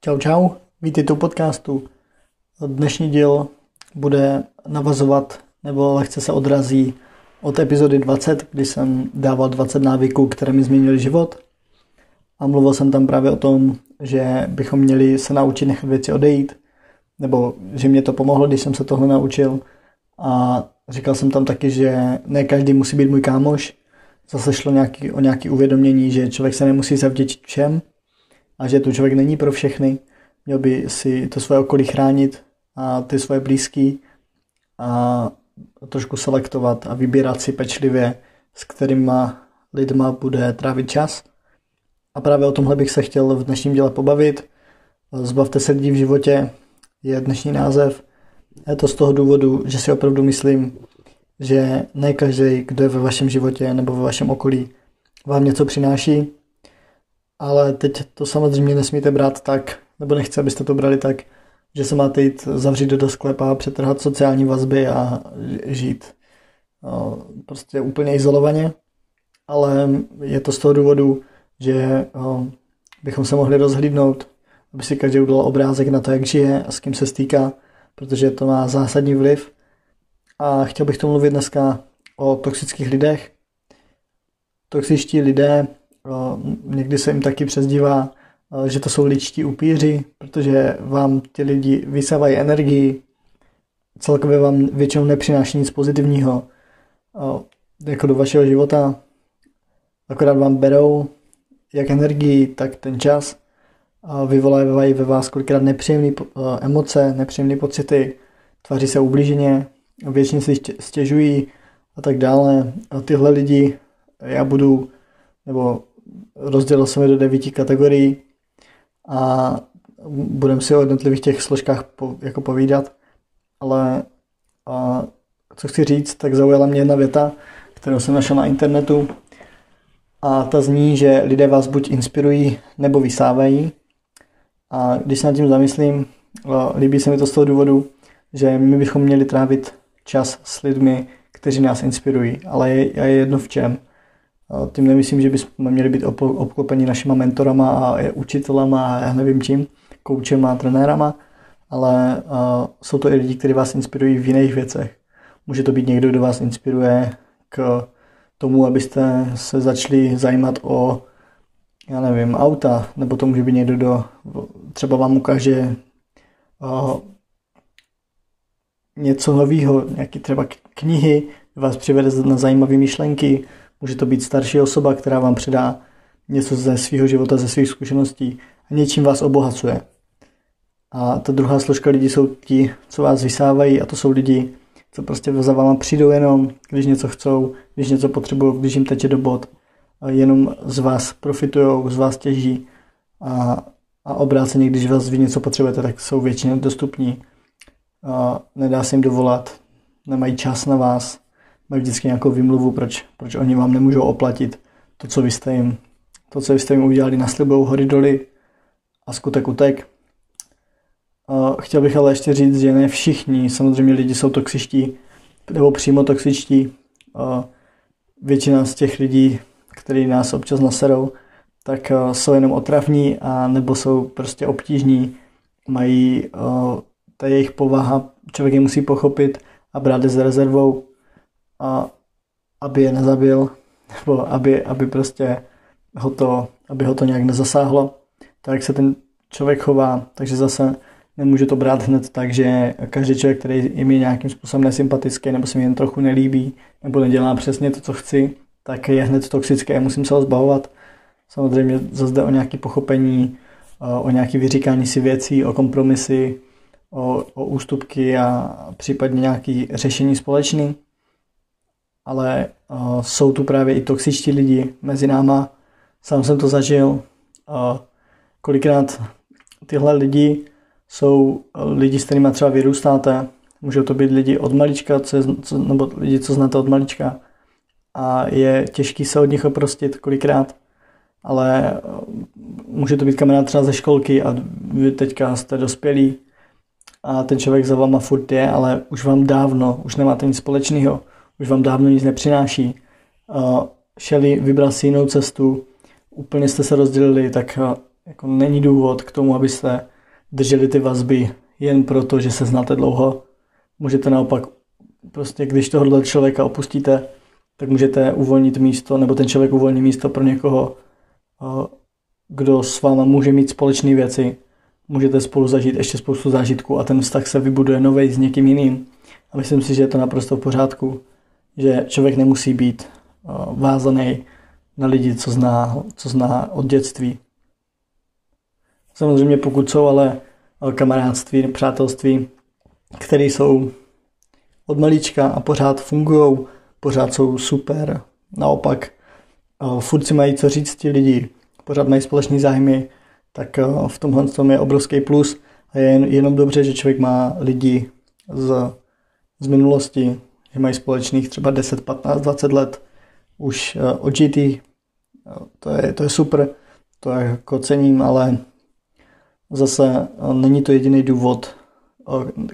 Čau, čau, vítejte u podcastu. Dnešní díl bude navazovat nebo lehce se odrazí od epizody 20, kdy jsem dával 20 návyků, které mi změnily život. A mluvil jsem tam právě o tom, že bychom měli se naučit nechat věci odejít, nebo že mě to pomohlo, když jsem se tohle naučil. A říkal jsem tam taky, že ne každý musí být můj kámoš. Zase šlo nějaký, o nějaké uvědomění, že člověk se nemusí zavděčit všem, a že tu člověk není pro všechny. Měl by si to svoje okolí chránit a ty svoje blízký a trošku selektovat a vybírat si pečlivě, s kterýma lidma bude trávit čas. A právě o tomhle bych se chtěl v dnešním díle pobavit. Zbavte se lidí v životě je dnešní název. Je to z toho důvodu, že si opravdu myslím, že ne každý, kdo je ve vašem životě nebo ve vašem okolí, vám něco přináší, ale teď to samozřejmě nesmíte brát tak, nebo nechci, abyste to brali tak, že se máte jít zavřít do sklepa, přetrhat sociální vazby a žít no, prostě úplně izolovaně. Ale je to z toho důvodu, že no, bychom se mohli rozhlídnout, aby si každý udělal obrázek na to, jak žije a s kým se stýká, protože to má zásadní vliv. A chtěl bych to mluvit dneska o toxických lidech. Toxičtí lidé Někdy se jim taky přezdívá, že to jsou ličtí upíři, protože vám ti lidi vysávají energii, celkově vám většinou nepřináší nic pozitivního jako do vašeho života. Akorát vám berou jak energii, tak ten čas. Vyvolávají ve vás kolikrát nepříjemné emoce, nepříjemné pocity, tváří se ublíženě, většině si stěžují a tak dále. A tyhle lidi já budu, nebo rozdělil jsem je do devíti kategorií a budeme si o jednotlivých těch složkách po, jako povídat, ale a, co chci říct, tak zaujala mě jedna věta, kterou jsem našel na internetu a ta zní, že lidé vás buď inspirují nebo vysávají a když se nad tím zamyslím, líbí se mi to z toho důvodu, že my bychom měli trávit čas s lidmi, kteří nás inspirují, ale je, je jedno v čem. Tím nemyslím, že bychom měli být obklopeni našima mentorama a učitelama a já nevím čím, koučema trenérama, ale jsou to i lidi, kteří vás inspirují v jiných věcech. Může to být někdo, kdo vás inspiruje k tomu, abyste se začali zajímat o, já nevím, auta, nebo to může být někdo, kdo třeba vám ukáže něco nového, nějaké třeba knihy, vás přivede na zajímavé myšlenky, Může to být starší osoba, která vám předá něco ze svého života, ze svých zkušeností a něčím vás obohacuje. A ta druhá složka lidí jsou ti, co vás vysávají a to jsou lidi, co prostě za váma přijdou jenom, když něco chcou, když něco potřebují, když jim teče do bod. Jenom z vás profitují, z vás těží a, a obráceně, když vás vy něco potřebujete, tak jsou většině dostupní. A nedá se jim dovolat, nemají čas na vás, mají vždycky nějakou vymluvu, proč, proč oni vám nemůžou oplatit to, co vy jste jim, to, co vy jste jim udělali, naslibují hory doly a skutek utek. Chtěl bych ale ještě říct, že ne všichni, samozřejmě lidi jsou toxičtí, nebo přímo toxičtí. Většina z těch lidí, kteří nás občas naserou, tak jsou jenom otravní a nebo jsou prostě obtížní, mají ta jejich povaha, člověk je musí pochopit a brát je s rezervou a aby je nezabil, nebo aby, aby prostě ho to, aby ho to nějak nezasáhlo, tak se ten člověk chová, takže zase nemůže to brát hned tak, že každý člověk, který je mi nějakým způsobem nesympatický, nebo se mi jen trochu nelíbí, nebo nedělá přesně to, co chci, tak je hned toxický a musím se ho zbavovat. Samozřejmě zase o nějaké pochopení, o nějaké vyříkání si věcí, o kompromisy, o, o ústupky a případně nějaké řešení společný ale uh, jsou tu právě i toxičtí lidi mezi náma. Sám jsem to zažil. Uh, kolikrát tyhle lidi jsou lidi, s kterými třeba vyrůstáte. Můžou to být lidi od malička, co je, co, nebo lidi, co znáte od malička. A je těžký se od nich oprostit kolikrát. Ale může to být kamarád třeba ze školky a vy teďka jste dospělí a ten člověk za váma furt je, ale už vám dávno, už nemáte nic společného už vám dávno nic nepřináší. Šeli, vybral si jinou cestu, úplně jste se rozdělili, tak jako není důvod k tomu, abyste drželi ty vazby jen proto, že se znáte dlouho. Můžete naopak, prostě když tohohle člověka opustíte, tak můžete uvolnit místo, nebo ten člověk uvolní místo pro někoho, kdo s váma může mít společné věci. Můžete spolu zažít ještě spoustu zážitků a ten vztah se vybuduje nový s někým jiným. A myslím si, že je to naprosto v pořádku, že člověk nemusí být vázaný na lidi, co zná, co zná od dětství. Samozřejmě pokud jsou ale kamarádství, přátelství, které jsou od malička a pořád fungují, pořád jsou super. Naopak, furt si mají co říct ti lidi, pořád mají společné zájmy, tak v tomhle tom je obrovský plus a je jenom dobře, že člověk má lidi z, z minulosti, že mají společných třeba 10, 15, 20 let už odžitý. To je, to je super, to jako cením, ale zase není to jediný důvod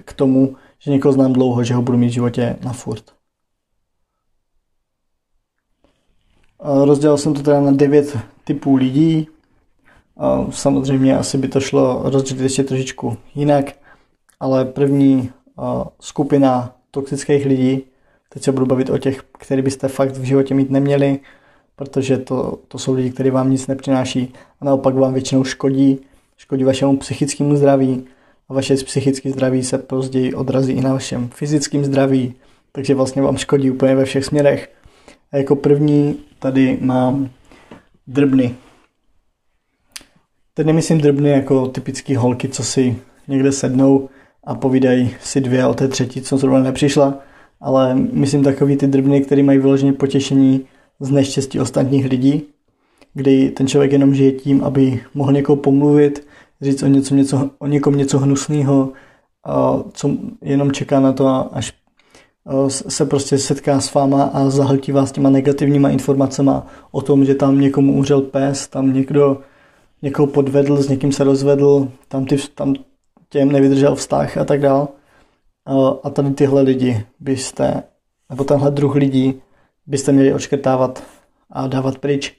k tomu, že někoho znám dlouho, že ho budu mít v životě na furt. Rozdělil jsem to teda na devět typů lidí. Samozřejmě asi by to šlo rozdělit ještě trošičku jinak, ale první skupina toxických lidí, teď se budu bavit o těch, který byste fakt v životě mít neměli, protože to, to jsou lidi, kteří vám nic nepřináší a naopak vám většinou škodí, škodí vašemu psychickému zdraví a vaše psychické zdraví se později odrazí i na vašem fyzickém zdraví, takže vlastně vám škodí úplně ve všech směrech. A jako první tady mám drbny. Teď nemyslím drbny jako typický holky, co si někde sednou a povídají si dvě o té třetí, co zrovna nepřišla, ale myslím takový ty drbny, které mají vyloženě potěšení z neštěstí ostatních lidí, kdy ten člověk jenom žije tím, aby mohl někoho pomluvit, říct o, něco, něco, o někom něco hnusného, co jenom čeká na to, až se prostě setká s váma a zahltí vás těma negativníma informacemi o tom, že tam někomu umřel pes, tam někdo někoho podvedl, s někým se rozvedl, tam, ty, tam těm nevydržel vztah a tak dál. A tady tyhle lidi byste, nebo tenhle druh lidí byste měli očkrtávat a dávat pryč,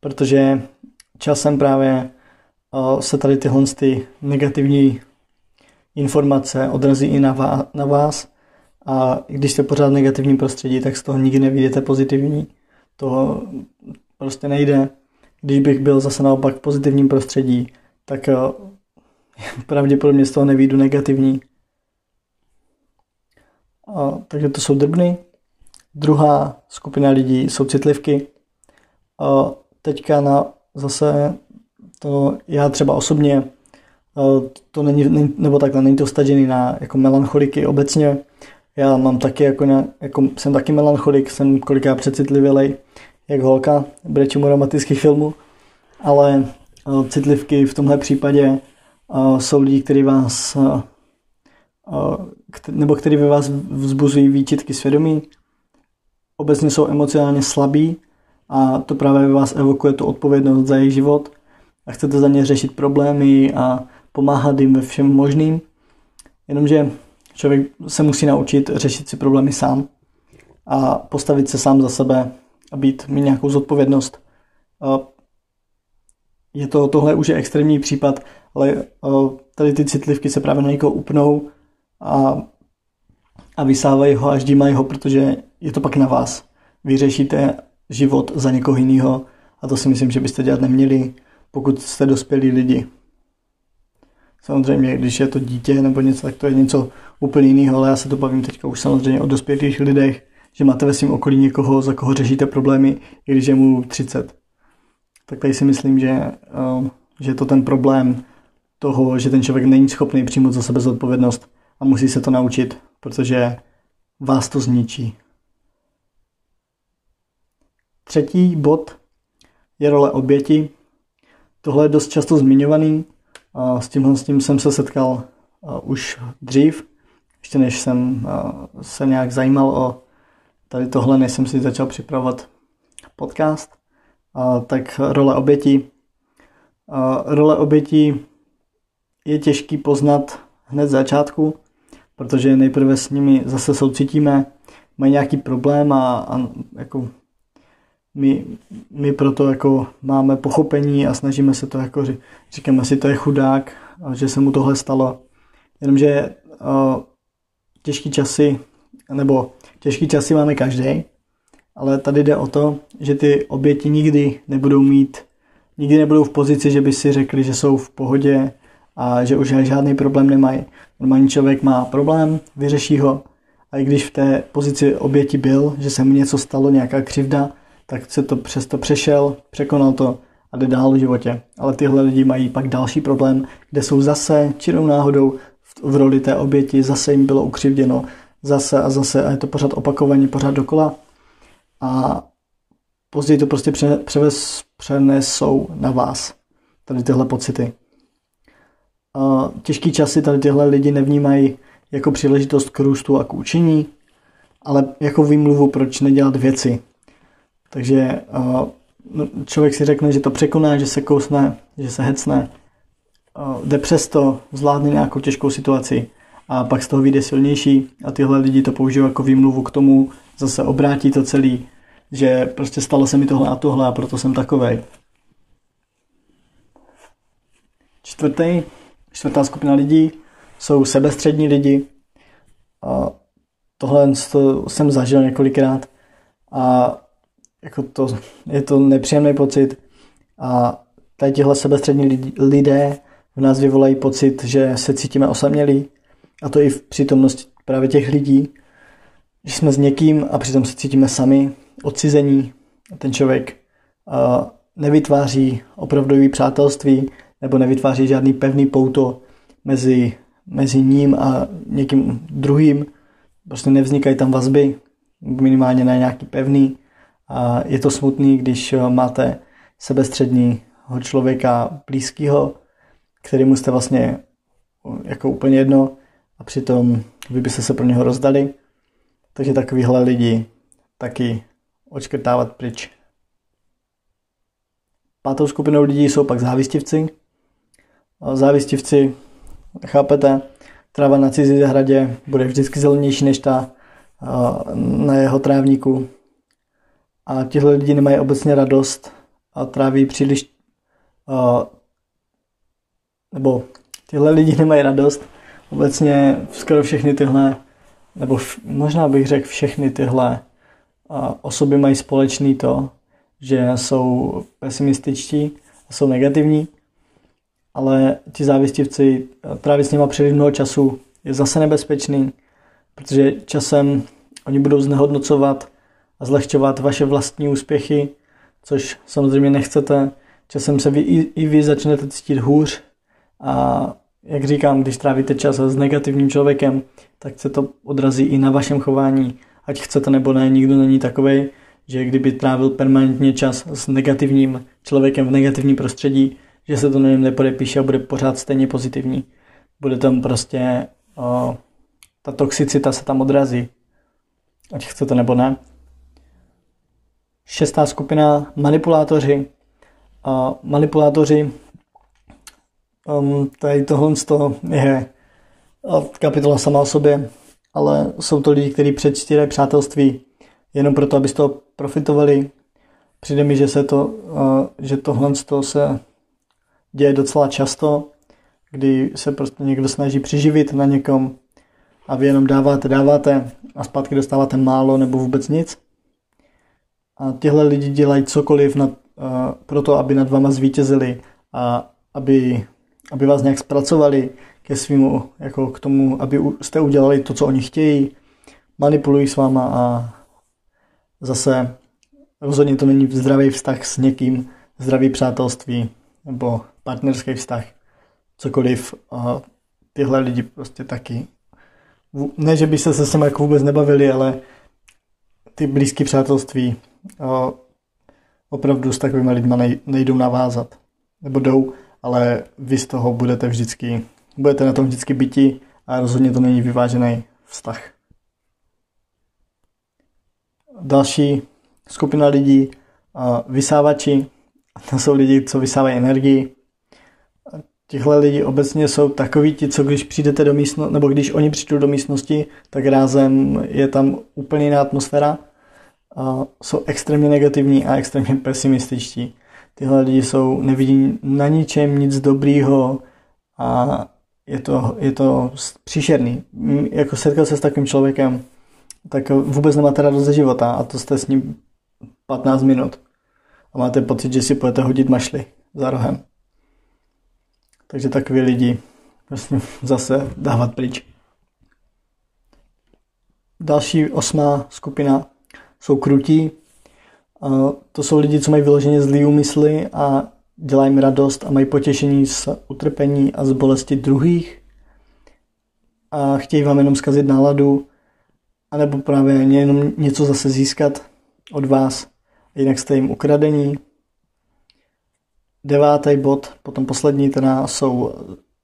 protože časem právě se tady tyhle ty negativní informace odrazí i na vás a když jste pořád v negativním prostředí, tak z toho nikdy nevidíte pozitivní. To prostě nejde. Když bych byl zase naopak v pozitivním prostředí, tak pravděpodobně z toho nevídu negativní. A, takže to jsou drbny. Druhá skupina lidí jsou citlivky. A teďka na zase to já třeba osobně to není, nebo takhle, není to stažený na jako melancholiky obecně, já mám taky jako, nějak, jako jsem taky melancholik, jsem kolikrát přecitlivělej, jak holka, brečím u romantických filmů, ale citlivky v tomhle případě jsou lidi, kteří vás nebo který ve vás vzbuzují výčitky svědomí, obecně jsou emocionálně slabí a to právě ve vás evokuje tu odpovědnost za jejich život a chcete za ně řešit problémy a pomáhat jim ve všem možným. Jenomže Člověk se musí naučit řešit si problémy sám a postavit se sám za sebe a být, mít nějakou zodpovědnost. Je to, tohle už je extrémní případ, ale tady ty citlivky se právě na někoho upnou a, a vysávají ho a ždímají ho, protože je to pak na vás. Vy řešíte život za někoho jiného a to si myslím, že byste dělat neměli, pokud jste dospělí lidi. Samozřejmě, když je to dítě nebo něco, tak to je něco úplně jiného, ale já se to bavím teďka už samozřejmě o dospělých lidech, že máte ve svém okolí někoho, za koho řešíte problémy, i když je mu 30. Tak tady si myslím, že, uh, že je to ten problém toho, že ten člověk není schopný přijmout za sebe zodpovědnost a musí se to naučit, protože vás to zničí. Třetí bod je role oběti. Tohle je dost často zmiňovaný, s tímhle s tím jsem se setkal už dřív, ještě než jsem se nějak zajímal o tady tohle, než jsem si začal připravovat podcast. Tak role obětí. Role obětí je těžký poznat hned z začátku, protože nejprve s nimi zase soucítíme, mají nějaký problém a, a jako my, my proto jako máme pochopení a snažíme se to jako, říkáme si, to je chudák, že se mu tohle stalo. Jenomže těžký časy, nebo těžký časy máme každý, ale tady jde o to, že ty oběti nikdy nebudou mít, nikdy nebudou v pozici, že by si řekli, že jsou v pohodě a že už žádný problém nemají. Normální člověk má problém, vyřeší ho a i když v té pozici oběti byl, že se mu něco stalo, nějaká křivda, tak se to přesto přešel, překonal to a jde dál v životě. Ale tyhle lidi mají pak další problém, kde jsou zase čirou náhodou v roli té oběti, zase jim bylo ukřivděno, zase a zase a je to pořád opakovaně, pořád dokola a později to prostě převes, přenesou na vás, tady tyhle pocity. A těžký časy tady tyhle lidi nevnímají jako příležitost k růstu a k učení, ale jako výmluvu, proč nedělat věci. Takže uh, člověk si řekne, že to překoná, že se kousne, že se hecne, jde přesto, zvládne nějakou těžkou situaci a pak z toho vyjde silnější a tyhle lidi to používají jako výmluvu k tomu, zase obrátí to celý, že prostě stalo se mi tohle a tohle a proto jsem takovej. Čtvrtý, čtvrtá skupina lidí jsou sebestřední lidi. A tohle to jsem zažil několikrát a jako to, je to nepříjemný pocit a tady tihle sebestřední lidé v nás vyvolají pocit, že se cítíme osamělí a to i v přítomnosti právě těch lidí, že jsme s někým a přitom se cítíme sami, odcizení. Ten člověk uh, nevytváří opravdový přátelství nebo nevytváří žádný pevný pouto mezi, mezi ním a někým druhým. Prostě nevznikají tam vazby, minimálně ne nějaký pevný. A je to smutný, když máte sebestředního člověka blízkého, kterýmu jste vlastně jako úplně jedno a přitom vy byste se pro něho rozdali. Takže takovýhle lidi taky očkrtávat pryč. Pátou skupinou lidí jsou pak závistivci. Závistivci, chápete, tráva na cizí zahradě bude vždycky zelenější než ta na jeho trávníku. A tihle lidi nemají obecně radost a tráví příliš nebo tyhle lidi nemají radost. Obecně skoro všechny tyhle, nebo možná bych řekl všechny tyhle osoby mají společný to, že jsou pesimističtí, jsou negativní, ale ti závistivci trávit s nimi příliš mnoho času je zase nebezpečný, protože časem oni budou znehodnocovat a zlehčovat vaše vlastní úspěchy, což samozřejmě nechcete. Časem se vy, i, i vy začnete cítit hůř a jak říkám, když trávíte čas s negativním člověkem, tak se to odrazí i na vašem chování ať chcete nebo ne, nikdo není takový, že kdyby trávil permanentně čas s negativním člověkem v negativním prostředí, že se to na něm nepodepíše a bude pořád stejně pozitivní. Bude tam prostě o, ta toxicita se tam odrazí, ať chcete nebo ne. Šestá skupina manipulátoři. O, manipulátoři, um, tady tohle je kapitola sama o sobě ale jsou to lidi, kteří předstírají přátelství jenom proto, aby z toho profitovali. Přijde mi, že, se to, že tohle se děje docela často, kdy se prostě někdo snaží přiživit na někom a vy jenom dáváte, dáváte a zpátky dostáváte málo nebo vůbec nic. A těhle lidi dělají cokoliv nad, uh, pro to, aby nad váma zvítězili a aby, aby vás nějak zpracovali, ke svýmu, jako k tomu, aby jste udělali to, co oni chtějí, manipulují s váma a zase rozhodně to není zdravý vztah s někým, zdravý přátelství nebo partnerský vztah, cokoliv. A tyhle lidi prostě taky. Ne, že by se se sem jako vůbec nebavili, ale ty blízké přátelství opravdu s takovými lidmi nejdou navázat. Nebo jdou, ale vy z toho budete vždycky budete na tom vždycky byti a rozhodně to není vyvážený vztah. Další skupina lidí, vysávači, to jsou lidi, co vysávají energii. Těchto lidí obecně jsou takoví ti, co když přijdete do místnosti, nebo když oni přijdou do místnosti, tak rázem je tam úplně jiná atmosféra. jsou extrémně negativní a extrémně pesimističtí. Tyhle lidi jsou, nevidí na ničem nic dobrýho a je to, je to příšerný. Jako setkal se s takovým člověkem, tak vůbec nemáte radost ze života a to jste s ním 15 minut a máte pocit, že si budete hodit mašly za rohem. Takže takový lidi vlastně zase dávat pryč. Další osmá skupina jsou krutí. To jsou lidi, co mají vyloženě zlý úmysly a dělají jim radost a mají potěšení z utrpení a z bolesti druhých a chtějí vám jenom zkazit náladu anebo právě jenom něco zase získat od vás, jinak jste jim ukradení. Devátý bod, potom poslední teda jsou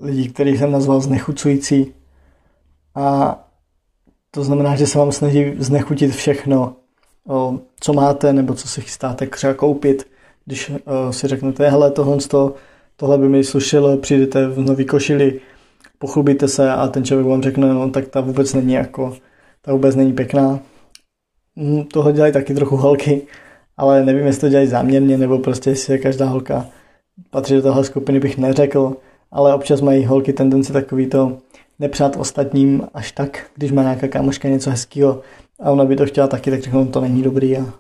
lidi, kterých jsem nazval znechucující a to znamená, že se vám snaží znechutit všechno, co máte nebo co si chystáte třeba koupit. Když si řeknete, hele, tohle, tohle by mi slušelo, přijdete v nový košili, pochlubíte se a ten člověk vám řekne, no tak ta vůbec není jako, ta vůbec není pěkná. Hm, toho dělají taky trochu holky, ale nevím, jestli to dělají záměrně, nebo prostě jestli každá holka patří do téhle skupiny, bych neřekl, ale občas mají holky tendenci takový to nepřát ostatním až tak, když má nějaká kámoška něco hezkého a ona by to chtěla taky, tak řeknou, to není dobrý a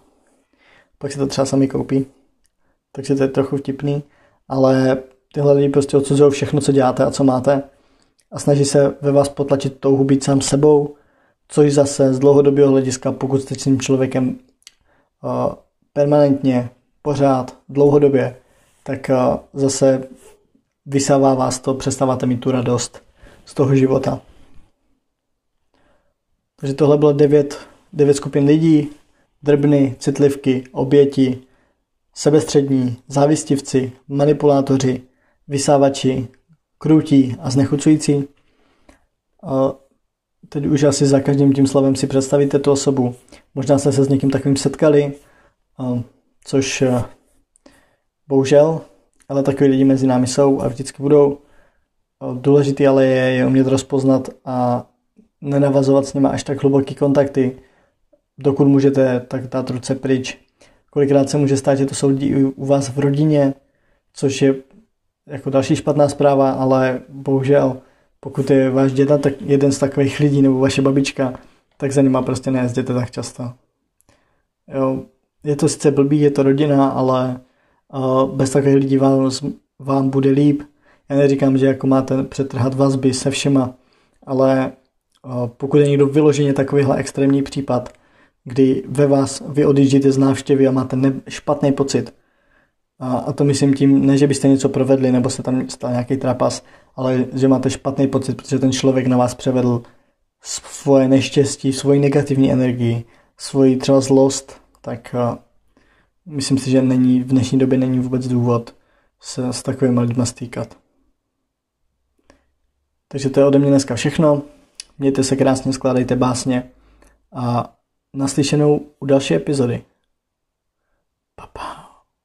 pak si to třeba sami koupí. Takže to je trochu vtipný, ale tyhle lidi prostě odsuzují všechno, co děláte a co máte a snaží se ve vás potlačit touhu být sám sebou, což zase z dlouhodobého hlediska, pokud jste s tím člověkem uh, permanentně, pořád, dlouhodobě, tak uh, zase vysává vás to, přestáváte mít tu radost z toho života. Takže tohle bylo devět, devět skupin lidí, drbny, citlivky, oběti, sebestřední, závistivci, manipulátoři, vysávači, krutí a znechucující. A teď už asi za každým tím slovem si představíte tu osobu. Možná jste se s někým takovým setkali, což bohužel, ale takový lidi mezi námi jsou a vždycky budou. Důležitý ale je je umět rozpoznat a nenavazovat s nimi až tak hluboký kontakty, dokud můžete, tak dát ruce pryč. Kolikrát se může stát, že to jsou lidi u vás v rodině, což je jako další špatná zpráva, ale bohužel, pokud je váš děda tak jeden z takových lidí nebo vaše babička, tak za nima prostě nejezděte tak často. Jo, je to sice blbý, je to rodina, ale uh, bez takových lidí vám, vám bude líp. Já neříkám, že jako máte přetrhat vazby se všema, ale uh, pokud je někdo vyloženě takovýhle extrémní případ, kdy ve vás vy odjíždíte z návštěvy a máte ne- špatný pocit, a, a to myslím tím, ne, že byste něco provedli nebo se tam stal nějaký trapas, ale že máte špatný pocit, protože ten člověk na vás převedl svoje neštěstí, svoji negativní energii, svoji třeba zlost, tak uh, myslím si, že není, v dnešní době není vůbec důvod se s takovými lidmi stýkat. Takže to je ode mě dneska všechno. Mějte se krásně, skládejte básně a naslyšenou u další epizody. Pa, pa.